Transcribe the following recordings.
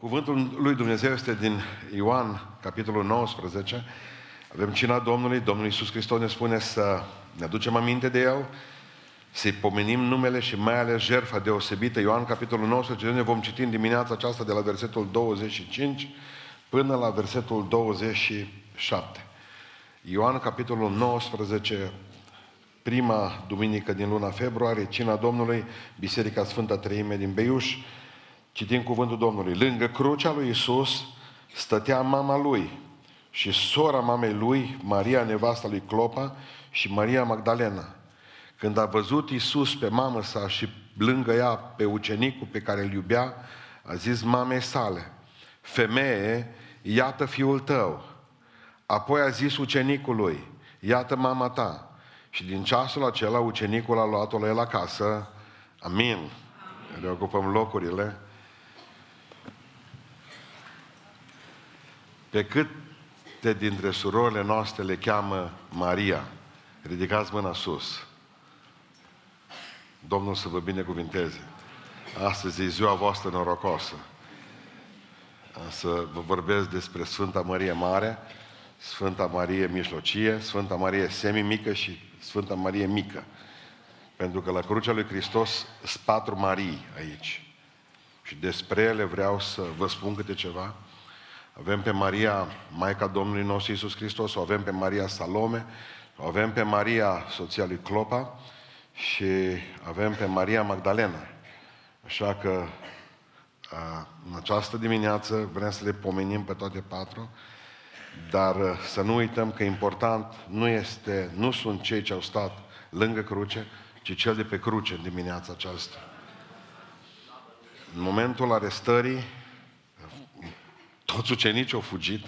Cuvântul lui Dumnezeu este din Ioan, capitolul 19. Avem cina Domnului, Domnul Iisus Hristos ne spune să ne aducem aminte de El, să-i pomenim numele și mai ales jertfa deosebită. Ioan, capitolul 19, ne vom citi în dimineața aceasta de la versetul 25 până la versetul 27. Ioan, capitolul 19, prima duminică din luna februarie, cina Domnului, Biserica Sfânta Treime din Beiuș, Citim cuvântul Domnului. Lângă crucea lui Isus stătea mama lui și sora mamei lui, Maria, nevasta lui Clopa și Maria Magdalena. Când a văzut Isus pe mamă sa și lângă ea pe ucenicul pe care îl iubea, a zis mamei sale, femeie, iată fiul tău. Apoi a zis ucenicului, iată mama ta. Și din ceasul acela ucenicul a luat-o la el acasă. Amin. Amin. Ne ocupăm locurile. Pe câte dintre surorile noastre le cheamă Maria? Ridicați mâna sus. Domnul să vă binecuvinteze. Astăzi e ziua voastră norocosă. Să vă vorbesc despre Sfânta Marie Mare, Sfânta Marie Mijlocie, Sfânta Marie Semi-mică și Sfânta Marie Mică. Pentru că la crucea lui Hristos sunt patru Marii aici. Și despre ele vreau să vă spun câte ceva. Avem pe Maria, Maica Domnului nostru Iisus Hristos, o avem pe Maria Salome, o avem pe Maria, soția lui Clopa, și avem pe Maria Magdalena. Așa că în această dimineață vrem să le pomenim pe toate patru, dar să nu uităm că important nu, este, nu sunt cei ce au stat lângă cruce, ci cel de pe cruce în dimineața aceasta. În momentul arestării, toți ucenicii au fugit,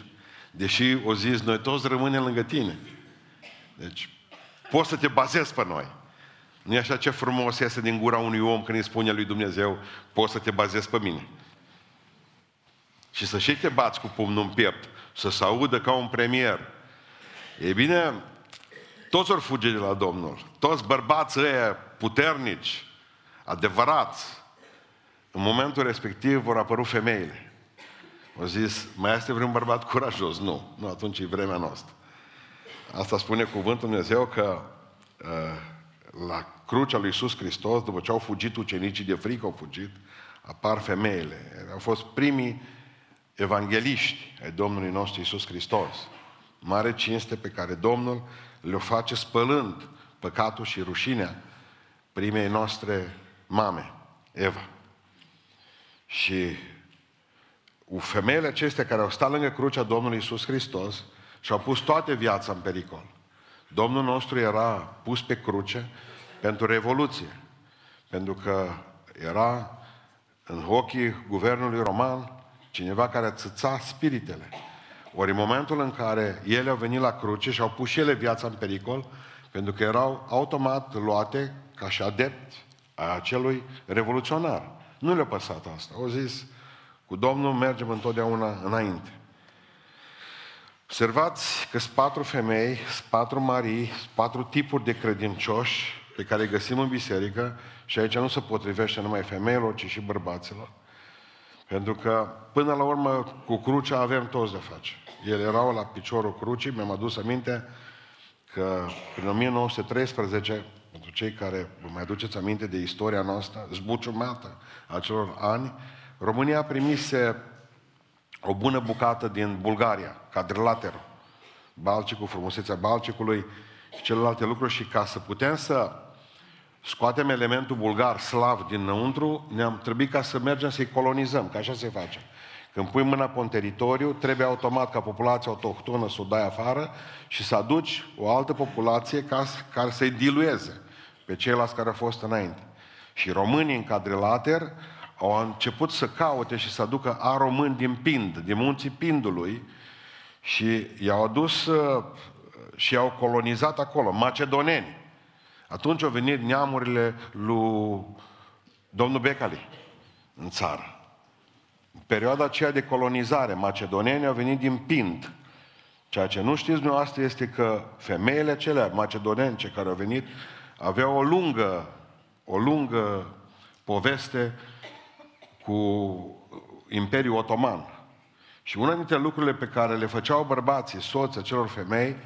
deși o zis, noi toți rămânem lângă tine. Deci, poți să te bazezi pe noi. Nu e așa ce frumos iese din gura unui om când îi spune lui Dumnezeu, poți să te bazezi pe mine. Și să și te bați cu pumnul în piept, să se audă ca un premier. E bine, toți ori fuge de la Domnul. Toți bărbații ăia puternici, adevărați, în momentul respectiv vor apărut femeile. Au zis, mai este vreun bărbat curajos? Nu. Nu, atunci e vremea noastră. Asta spune cuvântul Dumnezeu că uh, la crucea lui Iisus Hristos, după ce au fugit ucenicii de frică, au fugit, apar femeile. Au fost primii evangeliști ai Domnului nostru Iisus Hristos. Mare cinste pe care Domnul le-o face spălând păcatul și rușinea primei noastre mame, Eva. Și femeile acestea care au stat lângă crucea Domnului Isus Hristos și au pus toate viața în pericol. Domnul nostru era pus pe cruce pentru revoluție. Pentru că era în ochii guvernului roman cineva care țăța spiritele. Ori în momentul în care ele au venit la cruce și au pus și ele viața în pericol, pentru că erau automat luate ca și adept a acelui revoluționar. Nu le-a păsat asta. Au zis, cu Domnul mergem întotdeauna înainte. Observați că sunt patru femei, sunt patru Marii, sunt patru tipuri de credincioși pe care îi găsim în biserică și aici nu se potrivește numai femeilor, ci și bărbaților. Pentru că, până la urmă, cu crucea avem toți de face. Ele erau la piciorul crucii, mi-am adus aminte că prin 1913, pentru cei care vă mai aduceți aminte de istoria noastră, zbuciumată a acelor ani, România primise o bună bucată din Bulgaria, cadrilaterul, Balcicul, frumusețea Balcicului și celelalte lucruri și ca să putem să scoatem elementul bulgar, slav, dinăuntru, ne-am trebuit ca să mergem să-i colonizăm, că așa se face. Când pui mâna pe un teritoriu, trebuie automat ca populația autohtonă să o dai afară și să aduci o altă populație ca, care să-i dilueze pe ceilalți care au fost înainte. Și românii în cadrilater au început să caute și să aducă a români din Pind, din munții Pindului și i-au adus uh, și i-au colonizat acolo, macedoneni. Atunci au venit neamurile lui domnul Becali în țară. În perioada aceea de colonizare, macedoneni au venit din Pind. Ceea ce nu știți dumneavoastră este că femeile acelea macedonence care au venit aveau o lungă, o lungă poveste cu Imperiul Otoman. Și una dintre lucrurile pe care le făceau bărbații, soții acelor femei,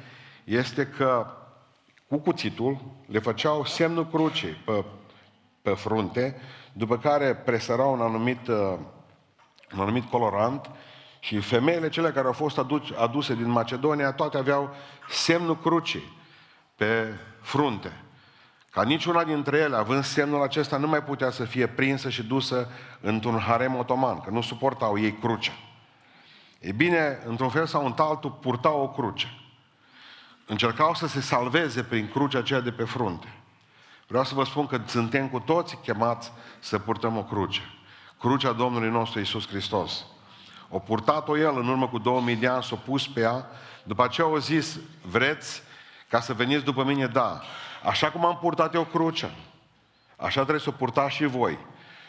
este că cu cuțitul le făceau semnul crucii pe, pe frunte, după care presărau un anumit, uh, un anumit colorant și femeile cele care au fost aduse din Macedonia, toate aveau semnul crucii pe frunte. Ca niciuna dintre ele, având semnul acesta, nu mai putea să fie prinsă și dusă într-un harem otoman, că nu suportau ei crucea. E bine, într-un fel sau în altul, purtau o cruce. Încercau să se salveze prin crucea aceea de pe frunte. Vreau să vă spun că suntem cu toți chemați să purtăm o cruce. Crucea Domnului nostru Isus Hristos. O purtat-o El în urmă cu 2000 de ani, s-a pus pe ea, după aceea au zis, vreți ca să veniți după mine? Da. Așa cum am purtat eu crucea, așa trebuie să o purtați și voi.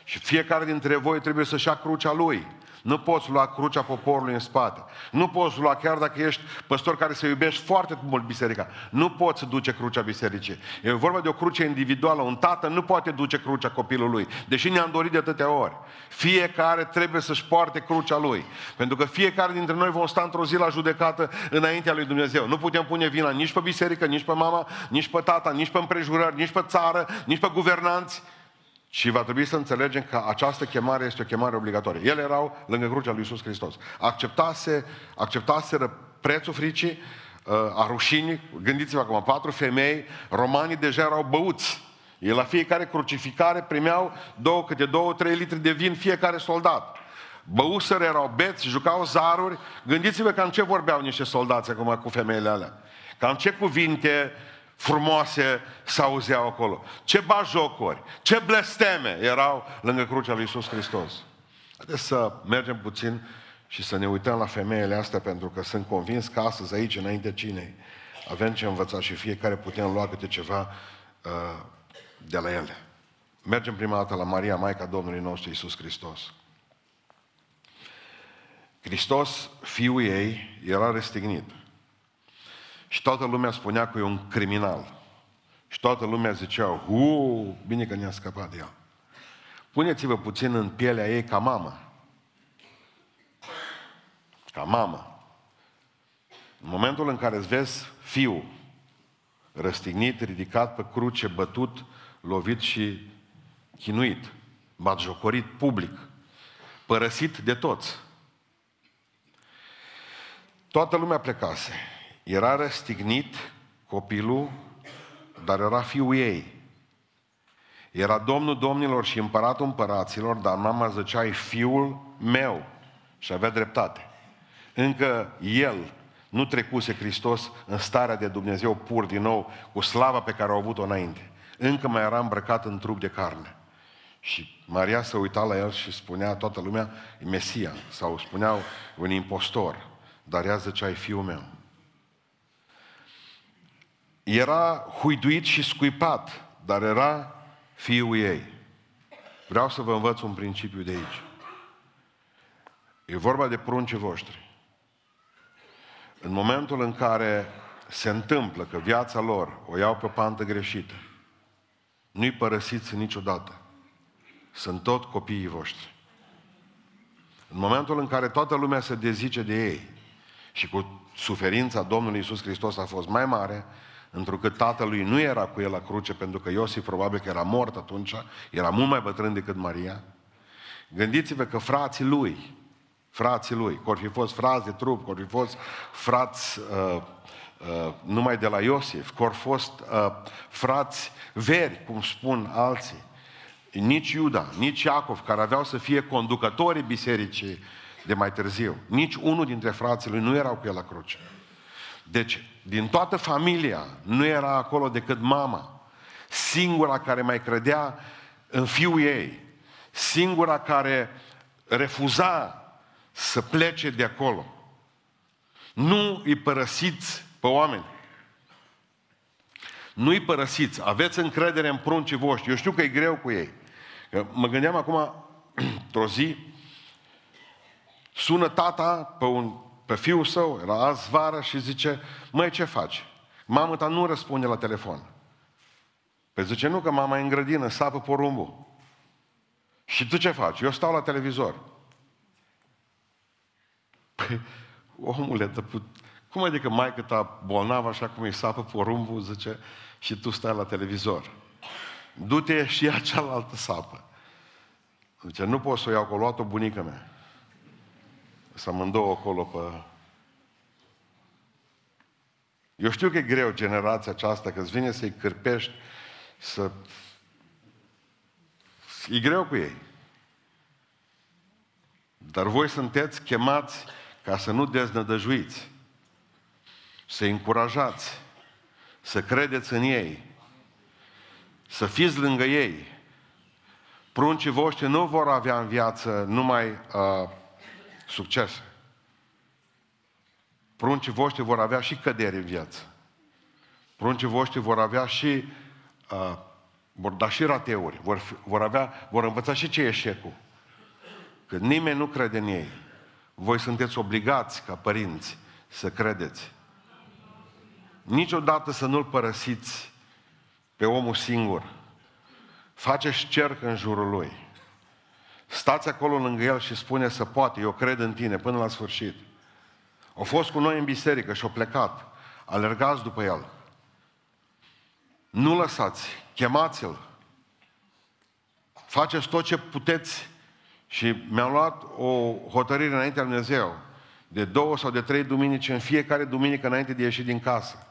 Și fiecare dintre voi trebuie să-și ia crucea lui. Nu poți lua crucea poporului în spate. Nu poți lua, chiar dacă ești păstor care să iubești foarte mult biserica, nu poți să duce crucea bisericii. E vorba de o cruce individuală. Un tată nu poate duce crucea copilului, deși ne-am dorit de atâtea ori. Fiecare trebuie să-și poarte crucea lui. Pentru că fiecare dintre noi vom sta într-o zi la judecată înaintea lui Dumnezeu. Nu putem pune vina nici pe biserică, nici pe mama, nici pe tata, nici pe împrejurări, nici pe țară, nici pe guvernanți. Și va trebui să înțelegem că această chemare este o chemare obligatorie. Ele erau lângă crucea lui Iisus Hristos. Acceptase, acceptaseră prețul fricii, uh, a rușinii. Gândiți-vă acum, patru femei, romanii deja erau băuți. Ei la fiecare crucificare primeau două, câte două, trei litri de vin fiecare soldat. Băuseră, erau beți, jucau zaruri. Gândiți-vă cam ce vorbeau niște soldați acum cu femeile alea. Cam ce cuvinte frumoase se auzeau acolo. Ce bajocuri, ce blesteme erau lângă crucea lui Iisus Hristos. Haideți să mergem puțin și să ne uităm la femeile astea, pentru că sunt convins că astăzi aici, înainte cinei, avem ce învăța și fiecare putem lua câte ceva uh, de la ele. Mergem prima dată la Maria, Maica Domnului nostru Iisus Hristos. Hristos, fiul ei, era restignit. Și toată lumea spunea că e un criminal. Și toată lumea zicea, uuu, bine că ne-a scăpat de el. Puneți-vă puțin în pielea ei ca mamă. Ca mamă. În momentul în care îți vezi fiul răstignit, ridicat pe cruce, bătut, lovit și chinuit, batjocorit public, părăsit de toți. Toată lumea plecase. Era răstignit copilul, dar era fiul ei. Era domnul domnilor și împăratul împăraților, dar mama zicea, e fiul meu. Și avea dreptate. Încă el nu trecuse Hristos în starea de Dumnezeu pur din nou, cu slava pe care au avut-o înainte. Încă mai era îmbrăcat în trup de carne. Și Maria se uita la el și spunea toată lumea, e Mesia, sau spuneau un impostor. Dar ea zicea, e fiul meu era huiduit și scuipat, dar era fiul ei. Vreau să vă învăț un principiu de aici. E vorba de pruncii voștri. În momentul în care se întâmplă că viața lor o iau pe pantă greșită, nu-i părăsiți niciodată. Sunt tot copiii voștri. În momentul în care toată lumea se dezice de ei și cu suferința Domnului Isus Hristos a fost mai mare, întrucât tatălui nu era cu el la cruce, pentru că Iosif probabil că era mort atunci, era mult mai bătrân decât Maria. Gândiți-vă că frații lui, frații lui, că fi fost frați de trup, că fi fost frați uh, uh, numai de la Iosif, că fost uh, frați veri, cum spun alții, nici Iuda, nici Iacov, care aveau să fie conducătorii bisericii de mai târziu, nici unul dintre frații lui nu erau cu el la cruce. Deci, din toată familia, nu era acolo decât mama, singura care mai credea în fiul ei, singura care refuza să plece de acolo. Nu îi părăsiți pe oameni. Nu îi părăsiți. Aveți încredere în pruncii voștri. Eu știu că e greu cu ei. Mă gândeam acum, într-o zi, sună tata pe un pe fiul său, era azi vară și zice, măi, ce faci? Mama ta nu răspunde la telefon. Păi zice, nu, că mama e în grădină, sapă porumbul. Și tu ce faci? Eu stau la televizor. Păi, omule, put... cum adică mai ta bolnavă așa cum îi sapă porumbul, zice, și tu stai la televizor. Du-te și ia cealaltă sapă. Zice, nu pot să o iau, că o luat o bunică mea. Să amândouă acolo pe... Eu știu că e greu generația aceasta, că îți vine să-i cârpești, să... E greu cu ei. Dar voi sunteți chemați ca să nu deznădăjuiți, să încurajați, să credeți în ei, să fiți lângă ei. Pruncii voștri nu vor avea în viață numai uh, succes. Pruncii voștri vor avea și căderi în viață. Pruncii voștri vor avea și uh, vor da și rateuri, vor, fi, vor, avea, vor învăța și ce e eșecul. Că nimeni nu crede în ei. Voi sunteți obligați ca părinți să credeți. Niciodată să nu-l părăsiți pe omul singur. Faceți cerc în jurul lui. Stați acolo lângă el și spune să poate, eu cred în tine până la sfârșit. Au fost cu noi în biserică și au plecat. Alergați după el. Nu lăsați, chemați-l. Faceți tot ce puteți și mi-am luat o hotărâre înaintea lui Dumnezeu, de două sau de trei duminici, în fiecare duminică înainte de ieși din casă.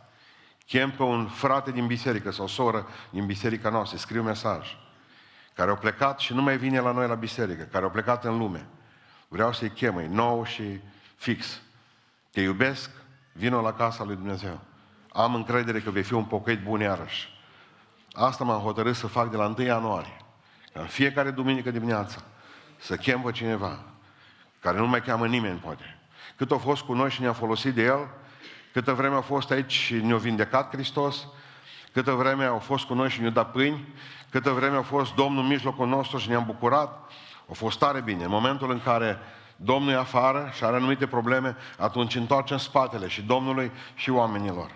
Chem pe un frate din biserică sau soră din biserica noastră, scriu mesaj, care au plecat și nu mai vine la noi la biserică, care au plecat în lume. Vreau să-i chem, e nou și fix. Te iubesc, vină la casa lui Dumnezeu. Am încredere că vei fi un pocăit bun iarăși. Asta m-am hotărât să fac de la 1 ianuarie. În fiecare duminică dimineața să chem pe cineva care nu mai cheamă nimeni, poate. Cât a fost cu noi și ne-a folosit de El, câtă vreme a fost aici și ne-a vindecat Hristos, câtă vreme au fost cu noi și ne-a dat pâini, câtă vreme a fost Domnul în mijlocul nostru și ne-am bucurat, a fost tare bine. În momentul în care Domnul e afară și are anumite probleme, atunci întoarcem spatele și Domnului și oamenilor.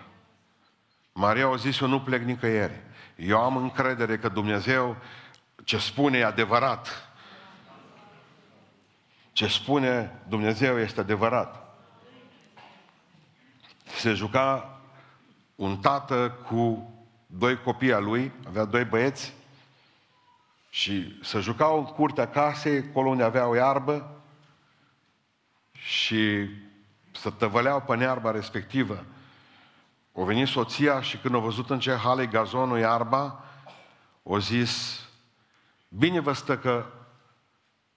Maria a zis, eu nu plec nicăieri. Eu am încredere că Dumnezeu ce spune e adevărat. Ce spune Dumnezeu este adevărat. Se juca un tată cu doi copii al lui, avea doi băieți, și se jucau în curtea casei, acolo unde avea o iarbă, și să tăvăleau pe iarba respectivă. O venit soția și când a văzut în ce hale gazonul iarba, o zis, bine vă stă că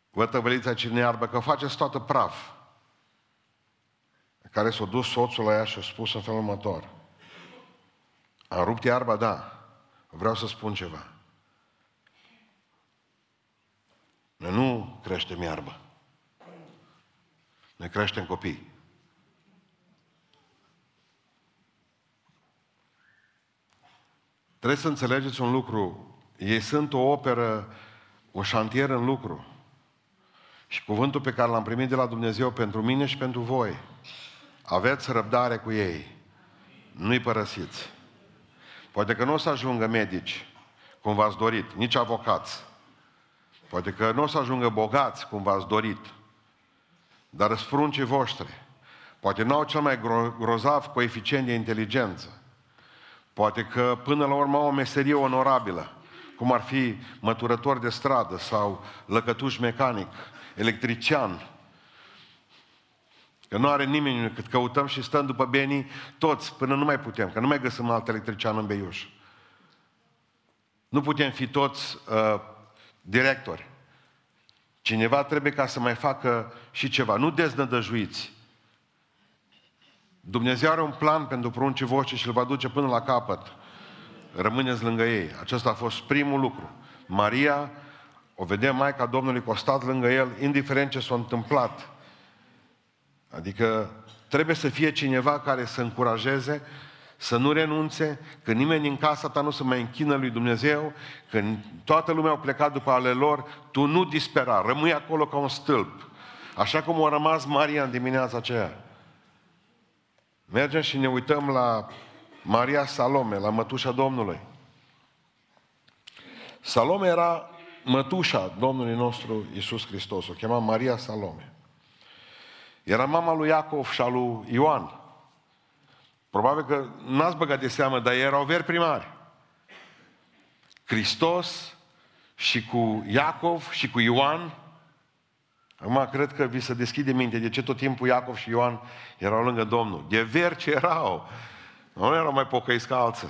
vă tăvăliți aici în iarbă, că faceți toată praf. Care s-a dus soțul la ea și a spus în felul următor. Am rupt iarba, da. Vreau să spun ceva. Noi nu creștem iarbă. Noi creștem copii. Trebuie să înțelegeți un lucru. Ei sunt o operă, un șantier în lucru. Și cuvântul pe care l-am primit de la Dumnezeu pentru mine și pentru voi, aveți răbdare cu ei. Nu-i părăsiți. Poate că nu o să ajungă medici, cum v-ați dorit, nici avocați. Poate că nu o să ajungă bogați, cum v-ați dorit. Dar răspruncii voștri, poate nu au cel mai grozav coeficient de inteligență. Poate că până la urmă au o meserie onorabilă, cum ar fi măturător de stradă sau lăcătuș mecanic electrician. Că nu are nimeni cât căutăm și stăm după benii toți, până nu mai putem, că nu mai găsim alt electrician în Beiuș. Nu putem fi toți uh, directori. Cineva trebuie ca să mai facă și ceva. Nu deznădăjuiți. Dumnezeu are un plan pentru pruncii voștri și îl va duce până la capăt. Rămâneți lângă ei. Acesta a fost primul lucru. Maria o vedem Maica Domnului că a stat lângă el, indiferent ce s-a întâmplat. Adică trebuie să fie cineva care să încurajeze, să nu renunțe, că nimeni în casa ta nu se mai închină lui Dumnezeu, că toată lumea a plecat după ale lor, tu nu dispera, rămâi acolo ca un stâlp. Așa cum a rămas Maria în dimineața aceea. Mergem și ne uităm la Maria Salome, la mătușa Domnului. Salome era mătușa Domnului nostru Isus Hristos, o chema Maria Salome. Era mama lui Iacov și a lui Ioan. Probabil că n-ați băgat de seamă, dar ei erau veri primari. Hristos și cu Iacov și cu Ioan. Acum cred că vi se deschide minte de ce tot timpul Iacov și Ioan erau lângă Domnul. De veri ce erau. Nu erau mai pocăiți ca alții.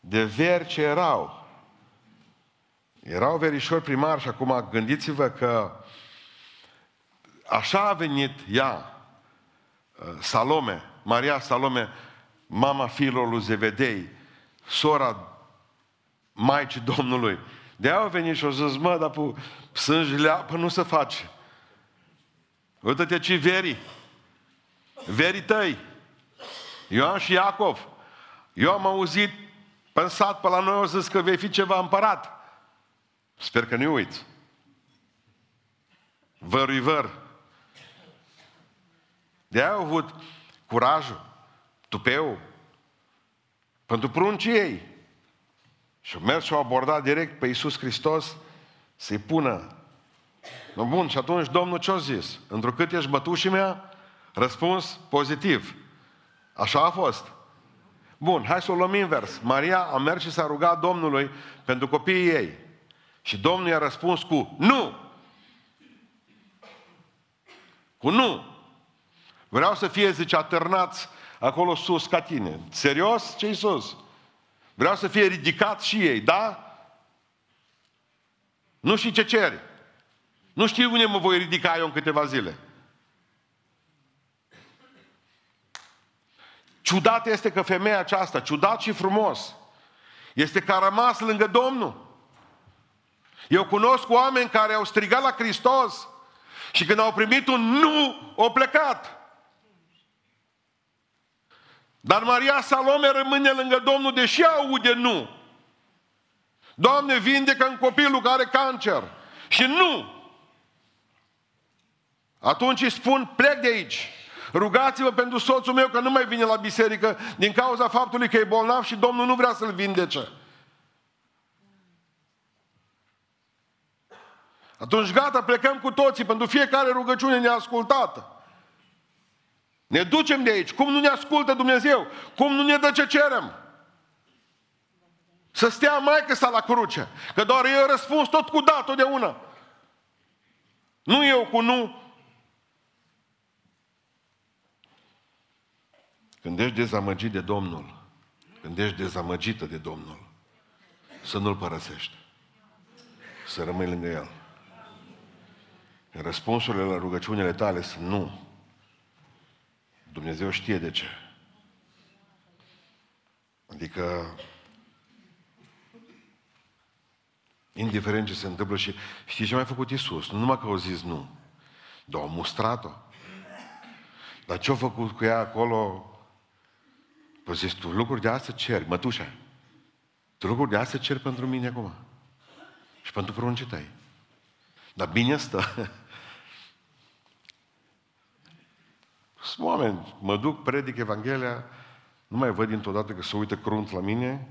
De veri ce erau. Erau verișori primari și acum gândiți-vă că așa a venit ea, Salome, Maria Salome, mama fiilor lui Zevedei, sora Maicii Domnului. De aia au venit și au zis, mă, dar pu, sângele apă nu se face. Uite-te ce veri. Verii tăi. Ioan și Iacov. Eu am auzit pe sat, pe la noi, au zis că vei fi ceva împărat. Sper că nu uiți. Vărui văr. De aia au avut curajul, tupeu, pentru pruncii ei. Și au mers și au abordat direct pe Iisus Hristos să-i pună. No, bun, și atunci Domnul ce-a zis? Întrucât ești bătușii mea? Răspuns pozitiv. Așa a fost. Bun, hai să o luăm invers. Maria a mers și s-a rugat Domnului pentru copiii ei. Și Domnul i-a răspuns cu nu. Cu nu. Vreau să fie, zice, atârnați acolo sus ca tine. Serios? ce sus? Vreau să fie ridicat și ei, da? Nu știi ce ceri. Nu știu unde mă voi ridica eu în câteva zile. Ciudat este că femeia aceasta, ciudat și frumos, este că a rămas lângă Domnul. Eu cunosc oameni care au strigat la Hristos și când au primit un nu, au plecat. Dar Maria Salome rămâne lângă Domnul, deși aude nu. Doamne, vindecă în copilul care are cancer. Și nu. Atunci îi spun, plec de aici. Rugați-vă pentru soțul meu că nu mai vine la biserică din cauza faptului că e bolnav și Domnul nu vrea să-l vindece. Atunci gata, plecăm cu toții pentru fiecare rugăciune neascultată. Ne ducem de aici. Cum nu ne ascultă Dumnezeu? Cum nu ne dă ce cerem? Să stea mai sa la cruce. Că doar eu răspuns tot cu da, totdeauna. Nu eu cu nu. Când ești dezamăgit de Domnul, când ești dezamăgită de Domnul, să nu-L părăsești. Să rămâi lângă El. Răspunsurile la rugăciunile tale sunt nu. Dumnezeu știe de ce. Adică, indiferent ce se întâmplă și știi ce mai a făcut Isus? Nu numai că au zis nu, dar au mustrat-o. Dar ce a făcut cu ea acolo? Păi zis, tu lucruri de asta ceri, mătușa. Tu lucruri de asta ceri pentru mine acum. Și pentru pruncii tăi. Dar bine stă Sunt oameni, mă duc, predic Evanghelia, nu mai văd dintr-o dată că se uită crunt la mine,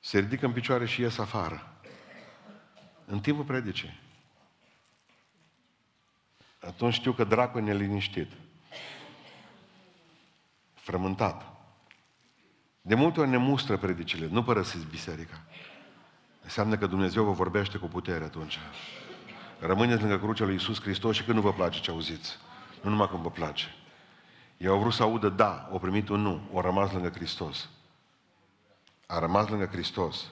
se ridică în picioare și ies afară. În timpul predicii. Atunci știu că dracul e neliniștit. Frământat. De multe ori ne mustră predicile, nu părăsiți biserica. Înseamnă că Dumnezeu vă vorbește cu putere atunci. Rămâneți lângă crucea lui Iisus Hristos și când nu vă place ce auziți. Nu numai când vă place. Eu au vrut să audă da, au primit un nu, au rămas lângă Hristos. A rămas lângă Hristos.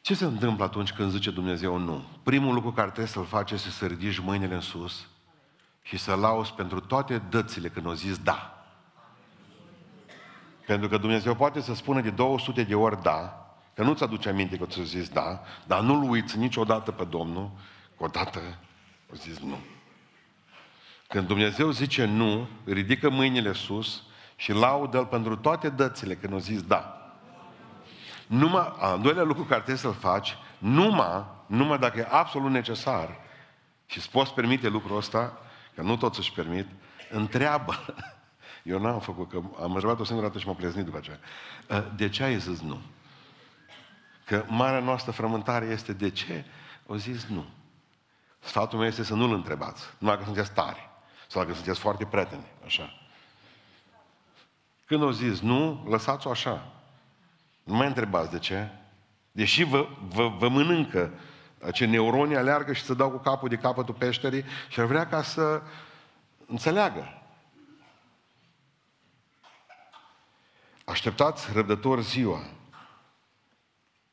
Ce se întâmplă atunci când zice Dumnezeu nu? Primul lucru care trebuie să-l faci este să ridici mâinile în sus și să lauzi pentru toate dățile când au zis da. Pentru că Dumnezeu poate să spună de 200 de ori da, că nu-ți aduce aminte că ți-a zis da, dar nu-L uiți niciodată pe Domnul, că odată a zis nu. Când Dumnezeu zice nu, ridică mâinile sus și laudă-L pentru toate dățile când o zis da. Numai, a, doilea lucru care trebuie să-l faci, numai, numai dacă e absolut necesar și îți poți permite lucrul ăsta, că nu toți își permit, întreabă. Eu n-am făcut, că am întrebat o singură dată și m-am pleznit după aceea. De ce ai zis nu? Că marea noastră frământare este de ce? O zis nu. Sfatul meu este să nu-l întrebați, numai că sunteți tari sau dacă sunteți foarte prieteni, așa. Când o zis nu, lăsați-o așa. Nu mai întrebați de ce. Deși vă, vă, vă mănâncă ce neuronii aleargă și să dau cu capul de capătul peșterii și ar vrea ca să înțeleagă. Așteptați răbdător ziua.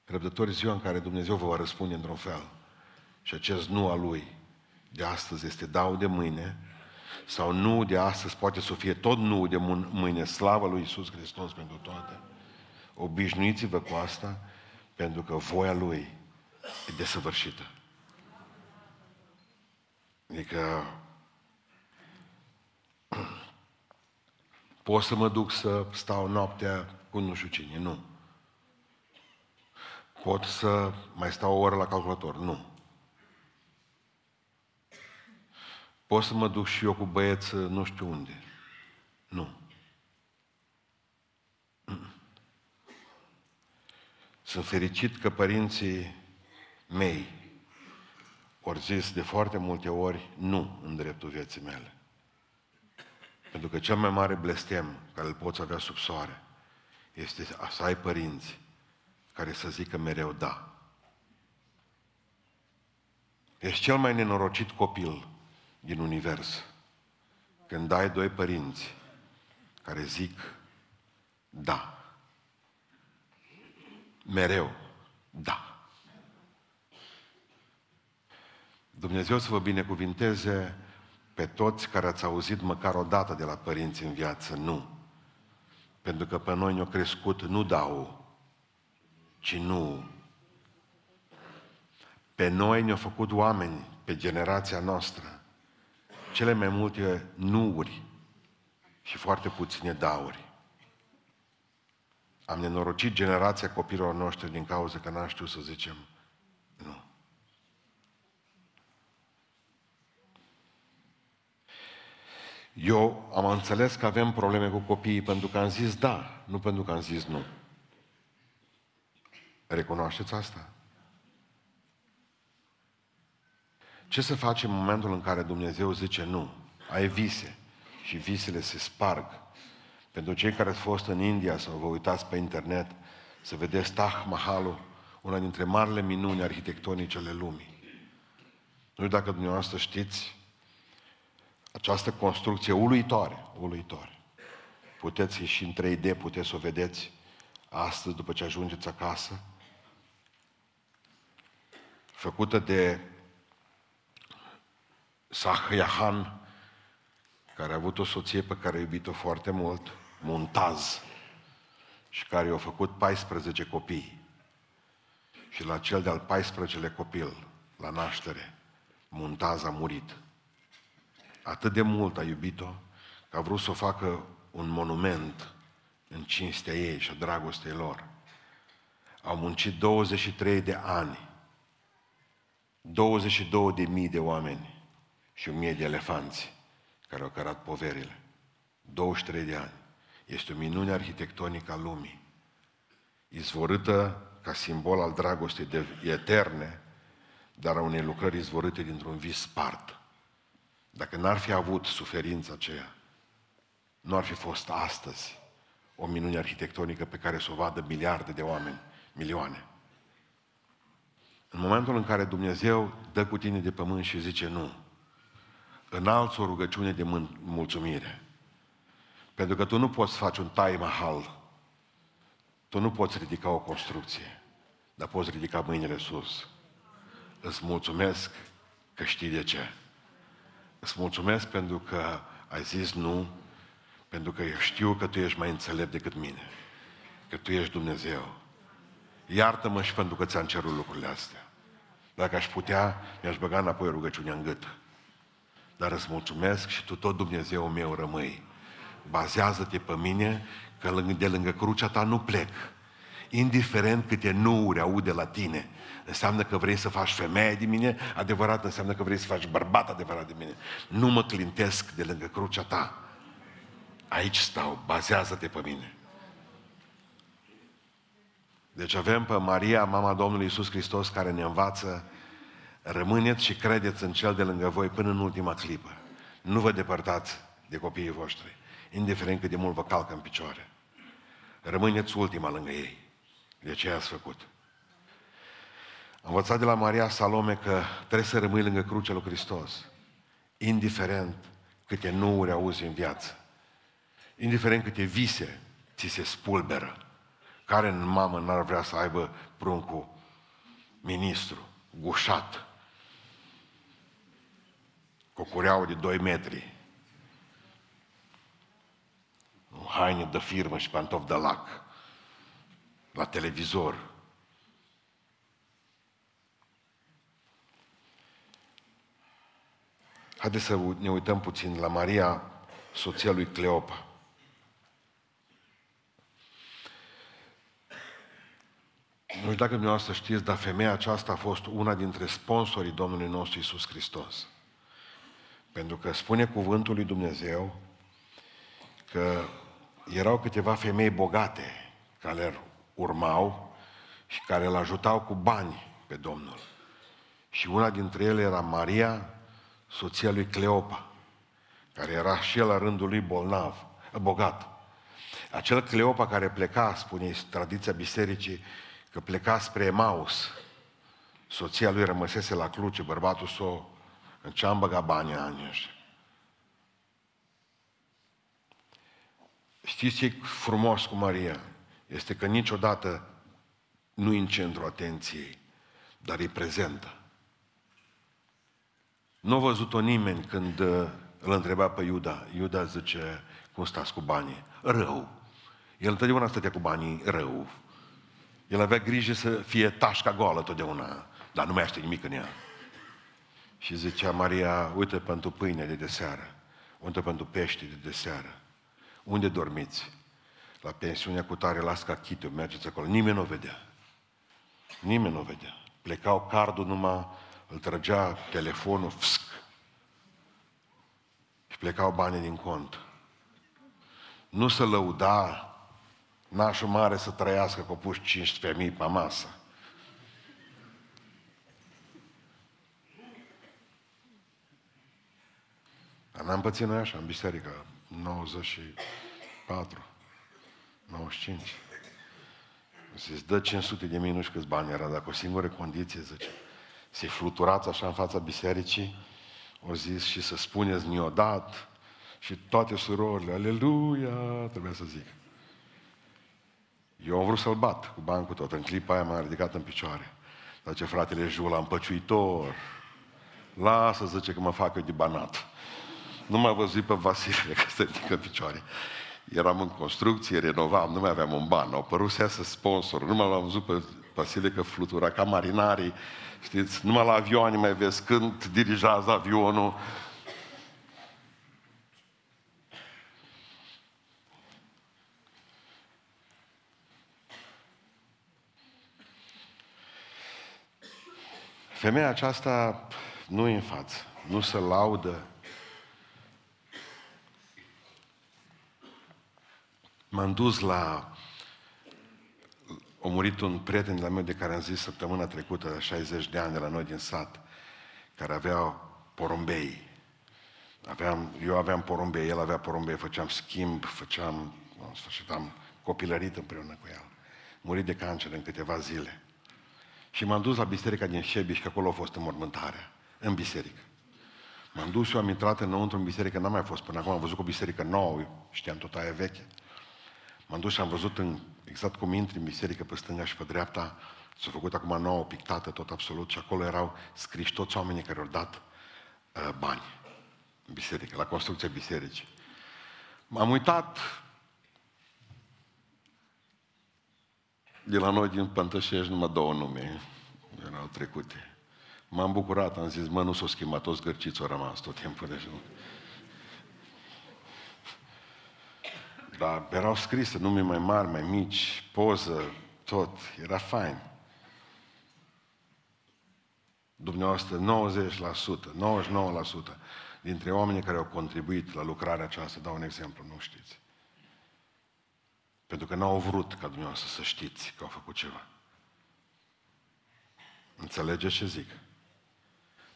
Răbdător ziua în care Dumnezeu vă va răspunde într-un fel. Și acest nu al Lui de astăzi este dau de mâine sau nu de astăzi poate să fie tot nu de mâine, slavă lui Isus Hristos pentru toate. Obișnuiți-vă cu asta, pentru că voia Lui e desăvârșită. Adică pot să mă duc să stau noaptea cu nu știu cine, nu. Pot să mai stau o oră la calculator, nu. Pot să mă duc și eu cu băieți nu știu unde. Nu. Sunt fericit că părinții mei ori zis de foarte multe ori nu în dreptul vieții mele. Pentru că cel mai mare blestem care îl poți avea sub soare este să ai părinți care să zică mereu da. Ești cel mai nenorocit copil din univers. Când ai doi părinți care zic da. Mereu da. Dumnezeu să vă binecuvinteze pe toți care ați auzit măcar o dată de la părinți în viață, nu. Pentru că pe noi ne-au crescut nu dau, ci nu. Pe noi ne-au făcut oameni, pe generația noastră, cele mai multe nuuri și foarte puține dauri. Am nenorocit generația copilor noștri din cauza că n-am știut să zicem nu. Eu am înțeles că avem probleme cu copiii pentru că am zis da, nu pentru că am zis nu. Recunoașteți asta? Ce să facem în momentul în care Dumnezeu zice nu? Ai vise și visele se sparg. Pentru cei care ați fost în India sau vă uitați pe internet, să vedeți Taj Mahalul, una dintre marile minuni arhitectonice ale lumii. Nu știu dacă dumneavoastră știți, această construcție uluitoare, uluitoare. Puteți ieși în 3D, puteți să o vedeți astăzi după ce ajungeți acasă. Făcută de Sahyahan, care a avut o soție pe care a iubit-o foarte mult, Muntaz, și care i-a făcut 14 copii. Și la cel de-al 14-lea copil, la naștere, Muntaz a murit. Atât de mult a iubit-o, că a vrut să o facă un monument în cinstea ei și a dragostei lor. Au muncit 23 de ani, 22 de mii de oameni și o mie de elefanți care au cărat poverile. 23 de ani. Este o minune arhitectonică a lumii. Izvorâtă ca simbol al dragostei de eterne, dar a unei lucrări izvorâte dintr-un vis spart. Dacă n-ar fi avut suferința aceea, nu ar fi fost astăzi o minune arhitectonică pe care să o vadă miliarde de oameni, milioane. În momentul în care Dumnezeu dă cu tine de pământ și zice nu, înalți o rugăciune de mulțumire. Pentru că tu nu poți face un tai mahal. Tu nu poți ridica o construcție, dar poți ridica mâinile sus. Îți mulțumesc că știi de ce. Îți mulțumesc pentru că ai zis nu, pentru că eu știu că tu ești mai înțelept decât mine, că tu ești Dumnezeu. Iartă-mă și pentru că ți-am cerut lucrurile astea. Dacă aș putea, mi-aș băga înapoi rugăciunea în gât dar îți mulțumesc și tu tot Dumnezeu meu rămâi. Bazează-te pe mine că de lângă crucea ta nu plec. Indiferent câte nuuri aud de la tine, înseamnă că vrei să faci femeie de mine, adevărat înseamnă că vrei să faci bărbat adevărat de mine. Nu mă clintesc de lângă crucea ta. Aici stau, bazează-te pe mine. Deci avem pe Maria, mama Domnului Isus Hristos, care ne învață Rămâneți și credeți în cel de lângă voi până în ultima clipă. Nu vă depărtați de copiii voștri, indiferent cât de mult vă calcă în picioare. Rămâneți ultima lângă ei. De ce ați făcut? Am învățat de la Maria Salome că trebuie să rămâi lângă crucea lui Hristos, indiferent câte nuuri auzi în viață, indiferent câte vise ți se spulberă, care în mamă n-ar vrea să aibă pruncul ministru, gușat, cu cureaua de 2 metri, haine de firmă și pantofi de lac, la televizor. Haideți să ne uităm puțin la Maria, soția lui Cleopa. Nu știu dacă dumneavoastră știți, dar femeia aceasta a fost una dintre sponsorii Domnului nostru Isus Hristos. Pentru că spune cuvântul lui Dumnezeu că erau câteva femei bogate care îl urmau și care îl ajutau cu bani pe Domnul. Și una dintre ele era Maria, soția lui Cleopa, care era și el la rândul lui bolnav, bogat. Acel Cleopa care pleca, spune tradiția bisericii, că pleca spre Emaus. Soția lui rămăsese la Cluce, bărbatul său, în ce am băgat banii anii ăștia. Știți ce frumos cu Maria? Este că niciodată nu e în centru atenției, dar e prezentă. Nu a văzut-o nimeni când uh, îl întreba pe Iuda. Iuda zice, cum stați cu banii? Rău. El întotdeauna stătea cu banii rău. El avea grijă să fie tașca goală totdeauna, dar nu mai aștept nimic în ea. Și zicea Maria, uite pentru pâine de deseară, uite pentru pește de deseară. Unde dormiți? La pensiunea cu tare, las ca chitiu, mergeți acolo. Nimeni nu o vedea. Nimeni nu o vedea. Plecau cardul numai, îl trăgea telefonul, fsc. Și plecau banii din cont. Nu se lăuda nașul mare să trăiască cu puși 15.000 pe masă. Dar n-am pățit noi așa în biserică, 94, 95. Se dă 500 de mii, nu știu câți bani era, dar cu o singură condiție, zice, să fluturați așa în fața bisericii, o zis și să spuneți neodat și toate surorile, aleluia, trebuia să zic. Eu am vrut să-l bat cu bancul tot. În clipa aia m-a ridicat în picioare. Dar ce fratele Jula, împăciuitor, lasă, zice, că mă fac eu de banat. Nu m-a văzut pe Vasile că se ridică în picioare. Eram în construcție, renovam, nu mai aveam un ban. Au părut să iasă sponsor. Nu m-am văzut pe Vasile că flutura ca marinarii. Știți, numai la avioane mai vezi când dirigează avionul. Femeia aceasta nu e în față, nu se laudă. M-am dus la... A murit un prieten de la meu de care am zis săptămâna trecută, 60 de ani de la noi din sat, care avea porumbei. Aveam, eu aveam porumbei, el avea porumbei, făceam schimb, făceam, în sfârșit am copilărit împreună cu el. Murit de cancer în câteva zile. Și m-am dus la biserica din Șebiș, că acolo a fost înmormântarea, în biserică. M-am dus și am intrat înăuntru în biserică, n-am mai fost până acum, am văzut o biserică nouă, știam tot aia veche. M-am dus și am văzut în, exact cum intri în biserică pe stânga și pe dreapta, s-a făcut acum nouă, pictată tot absolut și acolo erau scriși toți oamenii care au dat uh, bani în biserică, la construcția bisericii. M-am uitat de la noi din Pântășești numai două nume erau trecute. M-am bucurat, am zis, mă, nu s-o schimbat, toți gărciți au rămas tot timpul. Deci nu. Dar erau scrise nume mai mari, mai mici, poză, tot. Era fain. Dumneavoastră, 90%, 99% dintre oamenii care au contribuit la lucrarea aceasta, dau un exemplu, nu știți. Pentru că n-au vrut ca dumneavoastră să știți că au făcut ceva. Înțelegeți ce zic?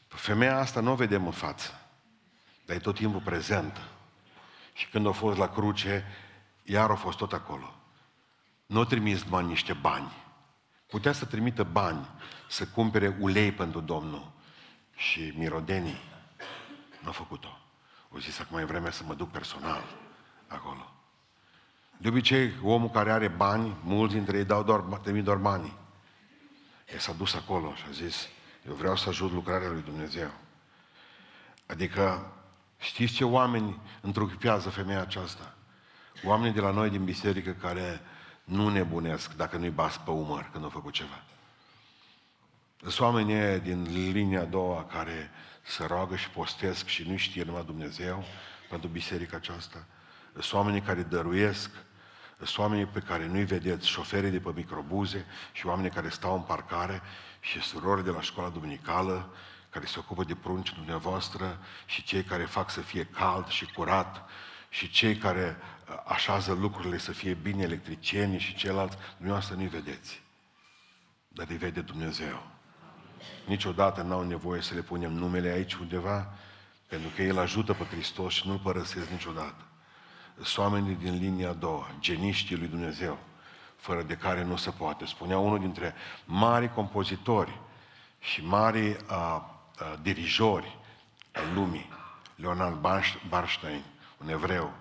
Femeia asta nu o vedem în față, dar e tot timpul prezentă. Și când a fost la cruce, iar a fost tot acolo. Nu a trimis numai niște bani. Putea să trimită bani, să cumpere ulei pentru Domnul și mirodenii. Nu a făcut-o. O zis, acum e vremea să mă duc personal acolo. De obicei, omul care are bani, mulți dintre ei dau doar, trimit doar banii. El s-a dus acolo și a zis, eu vreau să ajut lucrarea lui Dumnezeu. Adică, știți ce oameni întruchipează femeia aceasta? Oamenii de la noi din biserică care nu nebunesc dacă nu-i bas pe umăr când au făcut ceva. Sunt oamenii din linia a doua care se roagă și postesc și nu știe numai Dumnezeu pentru biserica aceasta. Sunt oamenii care dăruiesc, sunt oamenii pe care nu-i vedeți, șoferii de pe microbuze și oamenii care stau în parcare și surori de la școala duminicală care se ocupă de prunci dumneavoastră și cei care fac să fie cald și curat și cei care uh, așează lucrurile să fie bine electricieni și ceilalți, dumneavoastră nu-i vedeți. Dar îi vede Dumnezeu. Niciodată n-au nevoie să le punem numele aici undeva, pentru că El ajută pe Hristos și nu-L părăsesc niciodată. Sunt oamenii din linia a doua, geniștii lui Dumnezeu, fără de care nu se poate. Spunea unul dintre mari compozitori și mari uh, uh, dirijori ai lumii, Leonard Barstein, un evreu,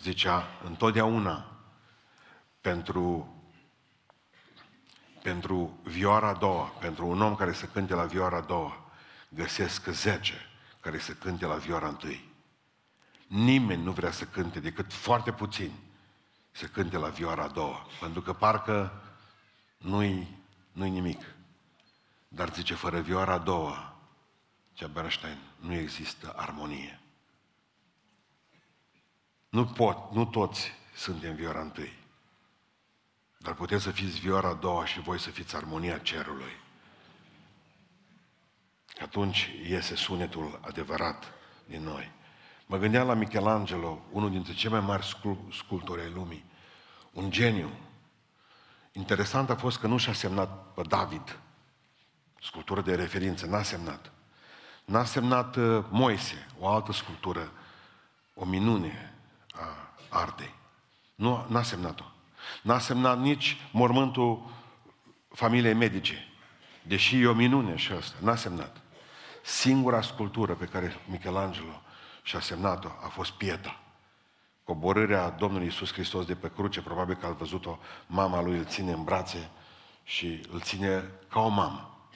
zicea întotdeauna pentru pentru vioara a doua, pentru un om care se cânte la vioara a doua, găsesc zece care se cânte la vioara întâi. Nimeni nu vrea să cânte decât foarte puțin să cânte la vioara a doua, pentru că parcă nu-i, nu-i nimic. Dar zice, fără vioara a doua, cea Bernstein, nu există armonie. Nu pot, nu toți suntem vioara întâi. Dar puteți să fiți vioara a doua și voi să fiți armonia cerului. Atunci iese sunetul adevărat din noi. Mă gândeam la Michelangelo, unul dintre cei mai mari sculptori ai lumii. Un geniu. Interesant a fost că nu și-a semnat pe David, sculptură de referință, n-a semnat. N-a semnat uh, Moise, o altă sculptură, o minune a artei. Nu, n-a semnat-o. N-a semnat nici mormântul familiei medice, deși e o minune și asta. N-a semnat. Singura sculptură pe care Michelangelo și-a semnat-o a fost Pieta. Coborârea Domnului Iisus Hristos de pe cruce, probabil că a văzut-o, mama lui îl ține în brațe și îl ține ca o mamă.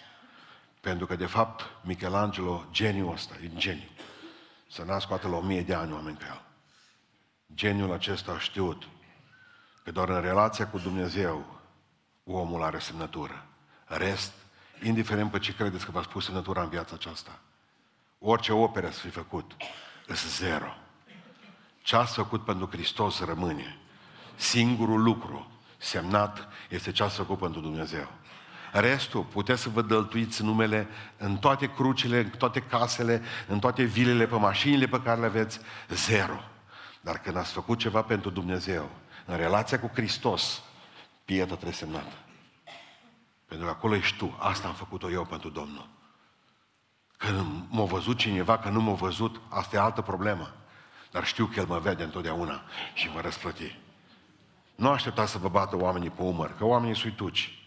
Pentru că, de fapt, Michelangelo, geniul ăsta, e geniu. Să nască la o mie de ani oameni ca el. Geniul acesta a știut că doar în relația cu Dumnezeu omul are semnătură. Rest, indiferent pe ce credeți că v-a spus semnătura în viața aceasta, orice operă să fi făcut, este zero. Ce ați făcut pentru Hristos rămâne. Singurul lucru semnat este ce ați făcut pentru Dumnezeu. Restul, puteți să vă dăltuiți numele în toate crucile, în toate casele, în toate vilele, pe mașinile pe care le aveți, zero. Dar când ați făcut ceva pentru Dumnezeu, în relația cu Hristos, pieta trebuie semnată. Pentru că acolo ești tu. Asta am făcut-o eu pentru Domnul. Când m-a văzut cineva, că nu m-a văzut, asta e altă problemă. Dar știu că El mă vede întotdeauna și mă răsplăti. Nu așteptați să vă bată oamenii pe umăr, că oamenii sunt uituci.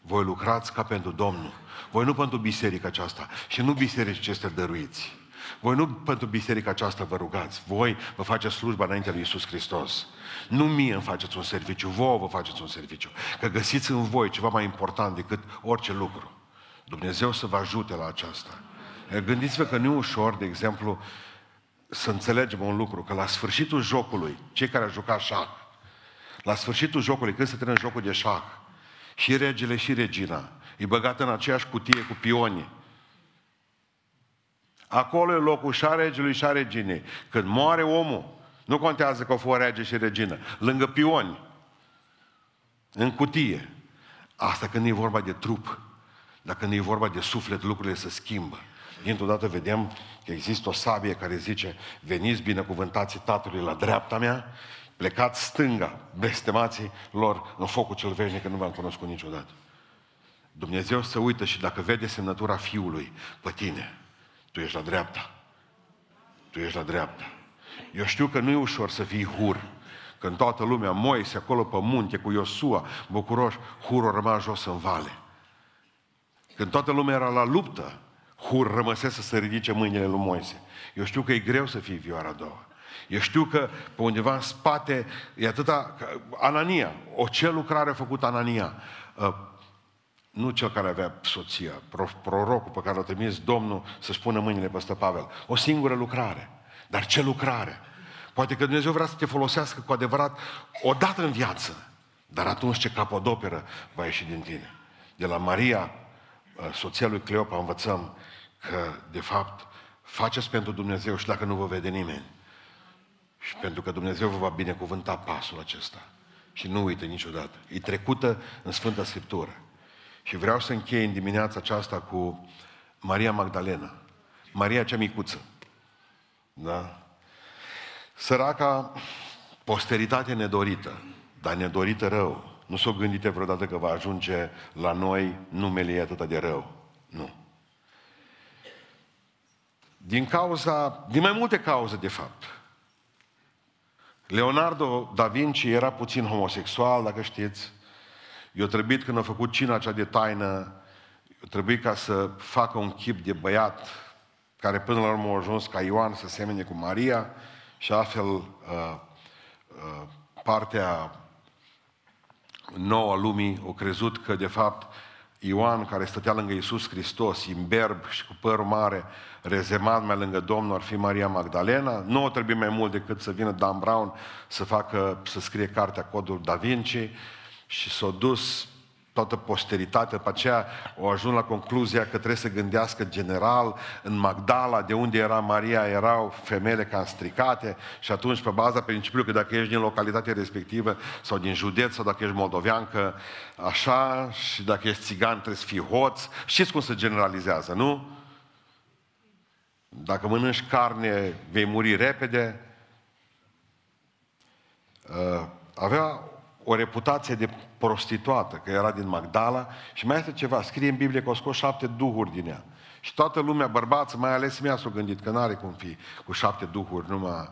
Voi lucrați ca pentru Domnul. Voi nu pentru biserica aceasta și nu biserici ce este dăruiți. Voi nu pentru biserica aceasta vă rugați, voi vă faceți slujba înainte lui Iisus Hristos. Nu mie îmi faceți un serviciu, vouă vă faceți un serviciu. Că găsiți în voi ceva mai important decât orice lucru. Dumnezeu să vă ajute la aceasta. Gândiți-vă că nu e ușor, de exemplu, să înțelegem un lucru, că la sfârșitul jocului, cei care au jucat șah, la sfârșitul jocului, când se termină jocul de șah, și regele și regina, e băgat în aceeași cutie cu pionii, Acolo e locul și a regelui și a reginei. Când moare omul, nu contează că o fost rege și regină, lângă pioni, în cutie. Asta când e vorba de trup. Dacă când e vorba de suflet, lucrurile se schimbă. Dintr-o dată vedem că există o sabie care zice veniți binecuvântații Tatălui la dreapta mea, plecați stânga, blestemații lor în focul cel veșnic, că nu v-am cunoscut niciodată. Dumnezeu se uită și dacă vede semnătura Fiului pe tine, tu ești la dreapta. Tu ești la dreapta. Eu știu că nu e ușor să fii hur. Când toată lumea, Moise, acolo pe munte, cu Iosua, bucuroși, hurul rămas jos în vale. Când toată lumea era la luptă, hur rămăsese să se ridice mâinile lui Moise. Eu știu că e greu să fii vioara a doua. Eu știu că pe undeva în spate e atâta... Anania, o ce lucrare a făcut Anania? Uh, nu cel care avea soția, prorocul pe care l-a trimis Domnul să-și pună mâinile peste Pavel. O singură lucrare. Dar ce lucrare? Poate că Dumnezeu vrea să te folosească cu adevărat o dată în viață. Dar atunci ce capodoperă va ieși din tine. De la Maria, uh, soția lui Cleopa, învățăm că, de fapt, faceți pentru Dumnezeu și dacă nu vă vede nimeni. Și pentru că Dumnezeu vă va binecuvânta pasul acesta. Și nu uită niciodată. E trecută în Sfânta Scriptură. Și vreau să închei în dimineața aceasta cu Maria Magdalena. Maria cea micuță. Da? Săraca, posteritate nedorită, dar nedorită rău. Nu s-o gândite vreodată că va ajunge la noi numele ei atât de rău. Nu. Din cauza, din mai multe cauze, de fapt. Leonardo da Vinci era puțin homosexual, dacă știți. Eu trebuit, când a făcut cina cea de taină, eu trebuie ca să facă un chip de băiat care până la urmă a ajuns ca Ioan să semene cu Maria și astfel uh, uh, partea nouă a lumii a crezut că de fapt Ioan, care stătea lângă Iisus Hristos, imberb și cu părul mare, rezemat mai lângă Domnul, ar fi Maria Magdalena. Nu o trebuie mai mult decât să vină Dan Brown să facă, să scrie cartea Codul Da Vinci și s-a dus toată posteritatea, pe aceea o ajuns la concluzia că trebuie să gândească general în Magdala, de unde era Maria, erau femeile cam stricate și atunci pe baza principiului că dacă ești din localitatea respectivă sau din județ sau dacă ești moldovean, că așa și dacă ești țigan trebuie să fii hoț. Știți cum se generalizează, nu? Dacă mănânci carne, vei muri repede. Uh, avea o reputație de prostituată, că era din Magdala și mai este ceva, scrie în Biblie că o scos șapte duhuri din ea. Și toată lumea, bărbață, mai ales mea s-a gândit că n-are cum fi cu șapte duhuri, numai...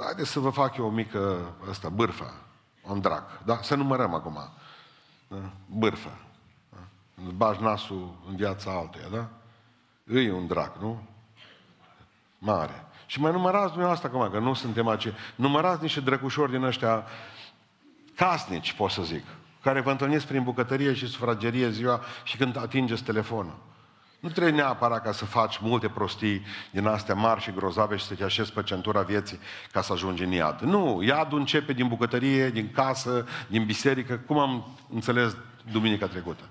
Haideți să vă fac eu o mică, ăsta, bârfă, un drac, da? Să numărăm acum. Da? Bârfă. Da? Bagi nasul în viața altuia, da? Îi un drac, nu? Mare. Și mai numărați dumneavoastră acum, că nu suntem aici. Numărați niște drăgușori din ăștia casnici, pot să zic, care vă întâlniți prin bucătărie și sufragerie ziua și când atingeți telefonul. Nu trebuie neapărat ca să faci multe prostii din astea mari și grozave și să te așezi pe centura vieții ca să ajungi în iad. Nu, iadul începe din bucătărie, din casă, din biserică, cum am înțeles duminica trecută.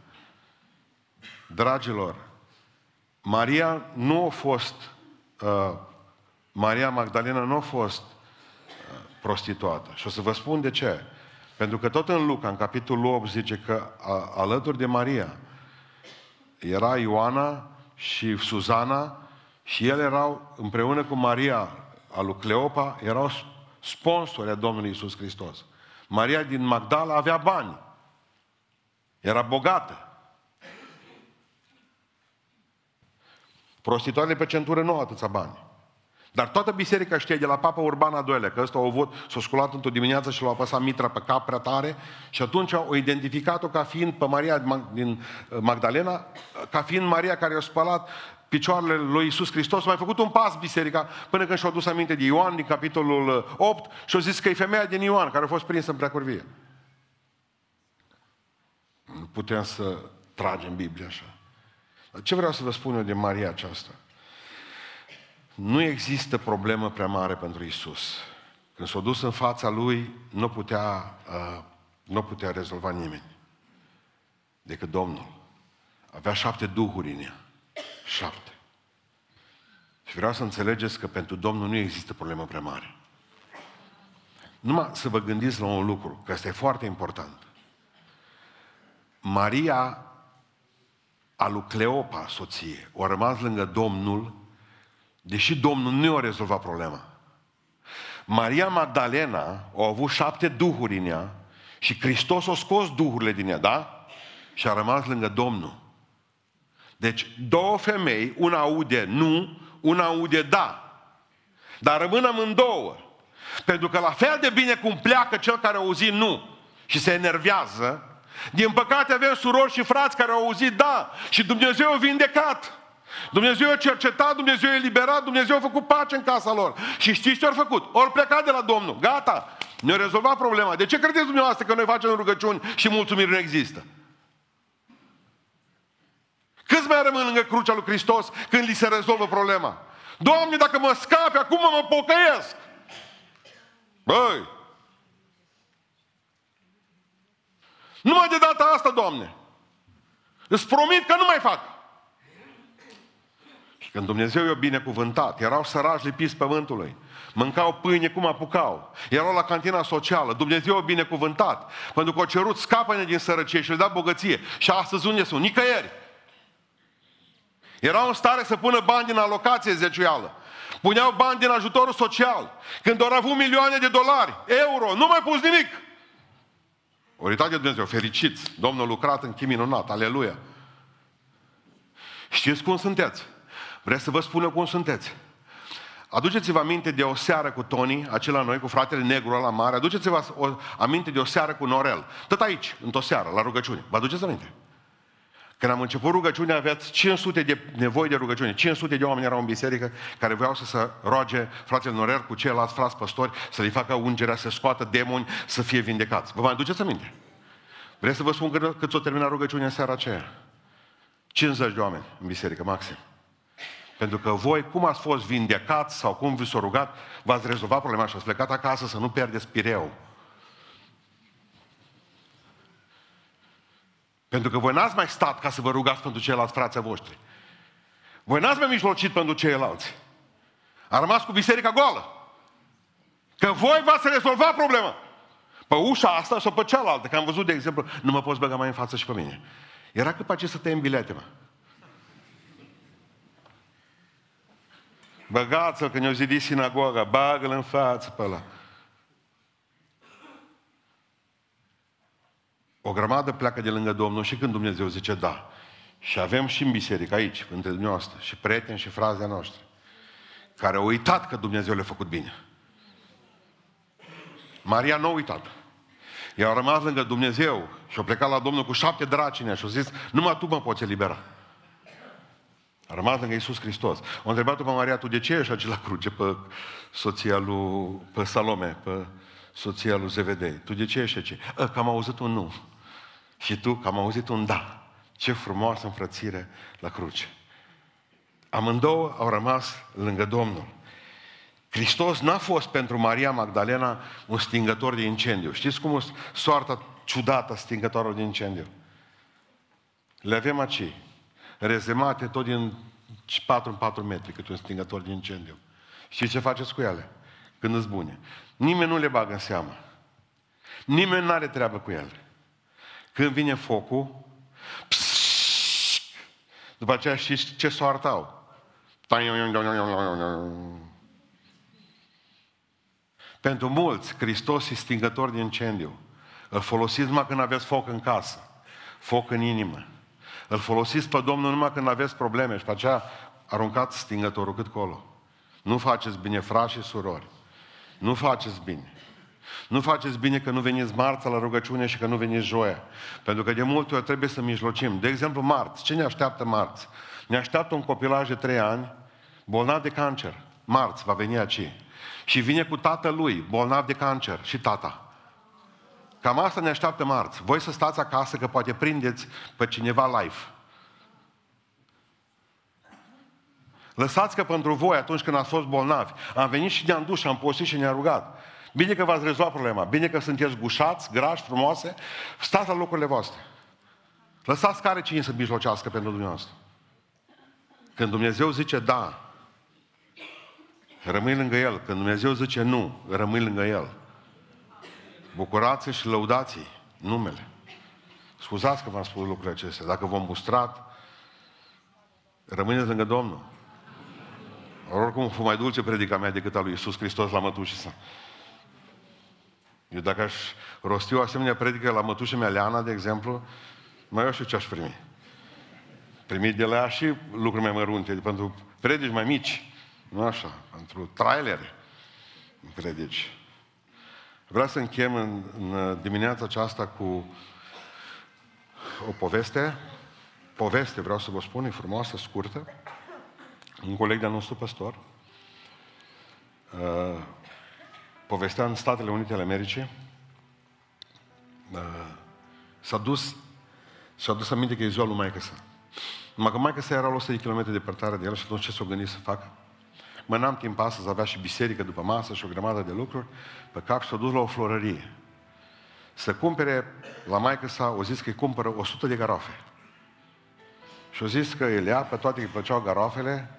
Dragilor, Maria nu a fost, uh, Maria Magdalena nu a fost uh, prostituată. Și o să vă spun de ce. Pentru că tot în Luca, în capitolul 8, zice că a, alături de Maria era Ioana și Suzana și ele erau împreună cu Maria a lui Cleopa, erau sponsori a Domnului Isus Hristos. Maria din Magdala avea bani. Era bogată. Prostituatele pe centură nu au atâția bani. Dar toată biserica știe de la Papa Urban al II-lea, că ăsta a avut, s-a sculat într-o dimineață și l-a apăsat mitra pe cap prea tare și atunci au identificat-o ca fiind pe Maria din uh, Magdalena, ca fiind Maria care a spălat picioarele lui Isus Hristos, mai făcut un pas biserica până când și-a dus aminte de Ioan din capitolul 8 uh, și a zis că e femeia din Ioan care a fost prinsă în preacurvie. Nu putem să tragem Biblia așa. Dar ce vreau să vă spun eu de Maria aceasta? Nu există problemă prea mare pentru Isus. Când s-a dus în fața lui, nu putea, uh, nu putea rezolva nimeni decât Domnul. Avea șapte duhuri în ea. Șapte. Și vreau să înțelegeți că pentru Domnul nu există problemă prea mare. Numai să vă gândiți la un lucru, că asta e foarte important. Maria, a lui Cleopa, soție, a rămas lângă Domnul Deși Domnul nu i-a rezolvat problema. Maria Magdalena a avut șapte duhuri în ea și Hristos a scos duhurile din ea, da? Și a rămas lângă Domnul. Deci, două femei, una aude nu, una aude da. Dar rămân amândouă. Pentru că la fel de bine cum pleacă cel care a auzit nu și se enervează, din păcate avem surori și frați care au auzit da și Dumnezeu a vindecat. Dumnezeu a cercetat, Dumnezeu a eliberat, Dumnezeu a făcut pace în casa lor. Și știți ce au făcut? Ori plecat de la Domnul. Gata. Ne-a rezolvat problema. De ce credeți dumneavoastră că noi facem rugăciuni și mulțumiri nu există? Câți mai rămân lângă crucea lui Hristos când li se rezolvă problema? Doamne, dacă mă scapi, acum mă pocăiesc. Băi! Numai de data asta, Doamne. Îți promit că nu mai fac. Și când Dumnezeu i-a binecuvântat, erau sărași lipiți pământului, mâncau pâine cum apucau, erau la cantina socială, Dumnezeu a binecuvântat, pentru că au cerut scapă din sărăcie și le da bogăție. Și astăzi unde sunt? Nicăieri. Erau în stare să pună bani din alocație zeciuială. Puneau bani din ajutorul social. Când au avut milioane de dolari, euro, nu mai pus nimic. Oritate de Dumnezeu, fericiți. Domnul a lucrat în chim minunat, aleluia. Știți cum sunteți? Vreți să vă spun cum sunteți? Aduceți-vă aminte de o seară cu Tony, acela noi, cu fratele negru la mare. Aduceți-vă o, aminte de o seară cu Norel. Tot aici, într-o seară, la rugăciune. Vă aduceți aminte? Când am început rugăciunea, aveați 500 de nevoi de rugăciune. 500 de oameni erau în biserică care vreau să se roage fratele Norer cu ceilalți frați păstori să le facă ungerea, să scoată demoni, să fie vindecați. Vă mai aduceți aminte? Vreți să vă spun cât, cât s-o terminat rugăciunea în seara aceea? 50 de oameni în biserică, maxim. Pentru că voi, cum ați fost vindecați sau cum vi s-a rugat, v-ați rezolvat problema și ați plecat acasă să nu pierdeți pireul. Pentru că voi n-ați mai stat ca să vă rugați pentru ceilalți frații voștri. Voi n-ați mai mijlocit pentru ceilalți. A rămas cu biserica goală. Că voi v-ați rezolvat problema. Pe ușa asta sau pe cealaltă. Că am văzut, de exemplu, nu mă poți băga mai în față și pe mine. Era cât pe să tăiem bilete, mă. Băgați-l, că ne-au zidit sinagoga, bagă-l în față pe ăla. O grămadă pleacă de lângă Domnul și când Dumnezeu zice da. Și avem și în biserică aici, între dumneavoastră, și prieteni și frazea noștri, care au uitat că Dumnezeu le-a făcut bine. Maria nu a uitat. Ea a rămas lângă Dumnezeu și a plecat la Domnul cu șapte dracine și a zis, numai tu mă poți elibera. A rămas lângă Iisus Hristos. O întrebat-o pe Maria, tu de ce ești la cruce pe soția lui, pe Salome, pe soția lui Zevedei? Tu de ce ești aici? Că am auzit un nu. Și tu, că am auzit un da. Ce frumoasă înfrățire la cruce. Amândouă au rămas lângă Domnul. Hristos n-a fost pentru Maria Magdalena un stingător de incendiu. Știți cum e soarta ciudată stingătorul de incendiu? Le avem aici, rezemate tot din 4 în 4 metri, cât un stingător de incendiu. Și ce faceți cu ele când îți bune? Nimeni nu le bagă în seamă. Nimeni nu are treabă cu ele. Când vine focul, psss, după aceea știți ce soartă au. Pentru mulți, Hristos e stingător de incendiu. Îl folosiți numai când aveți foc în casă, foc în inimă. Îl folosiți pe Domnul numai când aveți probleme și pe aceea aruncați stingătorul cât colo. Nu faceți bine, frați și surori. Nu faceți bine. Nu faceți bine că nu veniți marța la rugăciune și că nu veniți joia. Pentru că de multe ori trebuie să mijlocim. De exemplu, marți. Ce ne așteaptă marți? Ne așteaptă un copilaj de trei ani, bolnav de cancer. Marți va veni aici. Și vine cu tatălui, bolnav de cancer, și tata. Cam asta ne așteaptă marți. Voi să stați acasă că poate prindeți pe cineva live. Lăsați că pentru voi, atunci când ați fost bolnavi, am venit și ne-am dus și am postit și ne-am rugat. Bine că v-ați rezolvat problema. Bine că sunteți gușați, grași, frumoase. Stați la locurile voastre. Lăsați care cine să mijlocească pentru dumneavoastră. Când Dumnezeu zice da, rămâi lângă El. Când Dumnezeu zice nu, rămâi lângă El. Bucurați și lăudați numele. Scuzați că v-am spus lucrurile acestea. Dacă vom mustrat, rămâneți lângă Domnul. Oricum, fu mai dulce predica mea decât a lui Iisus Hristos la mătușii eu dacă aș rosti o asemenea predică la mătușa mea Leana, de exemplu, mai eu știu ce aș primi. primit de la ea și lucruri mai mărunte, pentru predici mai mici, nu așa, pentru trailere, predici. Vreau să închem în, în dimineața aceasta cu o poveste, poveste, vreau să vă spun, e frumoasă, scurtă. Un coleg de-al nostru păstor uh, povestea în Statele Unite ale Americii, uh, s-a dus și-a dus aminte că e ziua lui maică sa. Numai că maică sa era la 100 de km departare de el și atunci ce s-o gândit să facă? Mă, n-am timp astăzi, avea și biserică după masă și o grămadă de lucruri pe cap și s-a dus la o florărie. Să cumpere, la maică sa, o zis că îi cumpără 100 de garofe. Și au zis că el ia, pe toate îi plăceau garofele,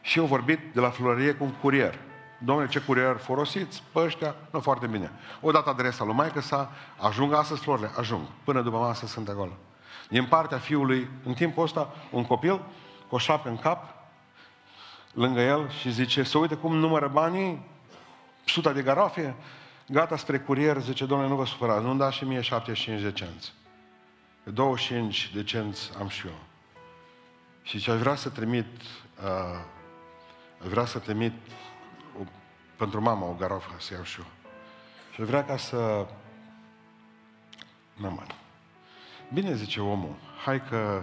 și au vorbit de la florărie cu un curier. Domnule, ce curier folosiți? Pe ăștia, nu foarte bine. O dat adresa lui maică sa, ajung astăzi florile, ajung. Până după masă sunt acolo. Din partea fiului, în timpul ăsta, un copil cu o șapcă în cap, lângă el și zice, să uite cum numără banii, suta de garofe, gata spre curier, zice, domnule, nu vă supărați, nu-mi dați și mie 75 de cenți. 25 de cenți am și eu. Și ce aș vrea să trimit, uh, aș vrea să trimit o, pentru mama o garofă să iau și eu. Și aș vrea ca să... Nu mai. Bine zice omul, hai că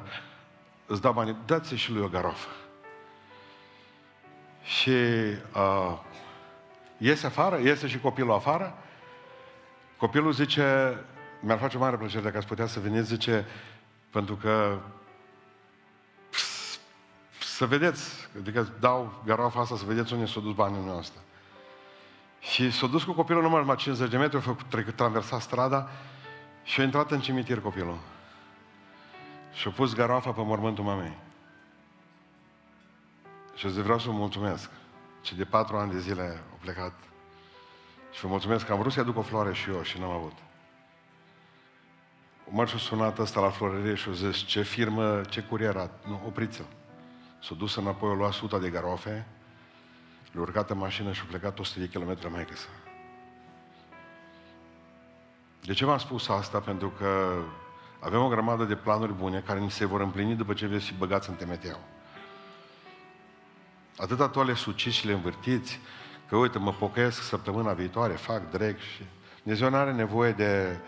îți dau bani, dați și lui o garofă. Și uh, iese afară, iese și copilul afară. Copilul zice, mi-ar face mare plăcere dacă ați putea să veniți, zice, pentru că să vedeți, adică dau garofa asta să vedeți unde s-a dus banii noastre. Și s-a dus cu copilul numai 50 de metri, a făcut, trecut, traversat strada și a intrat în cimitir copilul. Și a pus garoafa pe mormântul mamei. Și zic, vreau să vă mulțumesc. Și de patru ani de zile au plecat. Și vă mulțumesc că am vrut să-i aduc o floare și eu și n-am avut. Mă și sunat ăsta la florărie și a zis, ce firmă, ce curier, nu, opriți-l. S-a dus înapoi, a luat suta de garofe, le-a urcat în mașină și a plecat 100 de kilometri mai sa. De ce v-am spus asta? Pentru că avem o grămadă de planuri bune care ni se vor împlini după ce veți fi băgați în temeteau. Atâta tu le suciți și le învârtiți, că uite, mă pocăiesc săptămâna viitoare, fac drag și... Dumnezeu nu are nevoie de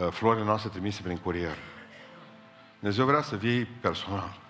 uh, florile noastre trimise prin curier. Dumnezeu vrea să vii personal.